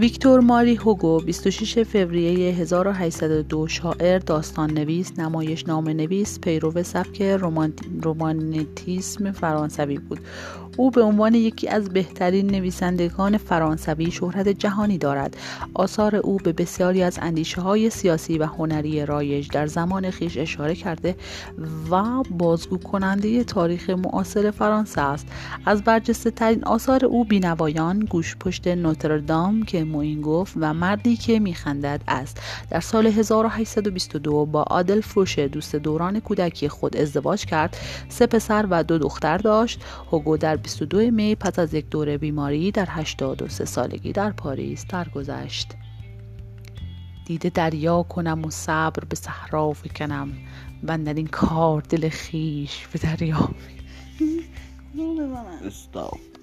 ویکتور ماری هوگو 26 فوریه 1802 شاعر داستان نویس نمایش نام نویس پیرو سبک رومانتیسم فرانسوی بود. او به عنوان یکی از بهترین نویسندگان فرانسوی شهرت جهانی دارد. آثار او به بسیاری از اندیشه های سیاسی و هنری رایج در زمان خیش اشاره کرده و بازگو کننده تاریخ معاصر فرانسه است. از برجسته ترین آثار او بینوایان گوش پشت نوتردام که موین گفت و مردی که میخندد است. در سال 1822 با عادل فروش دوست دوران کودکی خود ازدواج کرد. سه پسر و دو دختر داشت. هوگو در 22 می پس از یک دوره بیماری در 83 سالگی در پاریس درگذشت. دیده دریا کنم و صبر به صحرا فکنم و در این کار دل خیش به دریا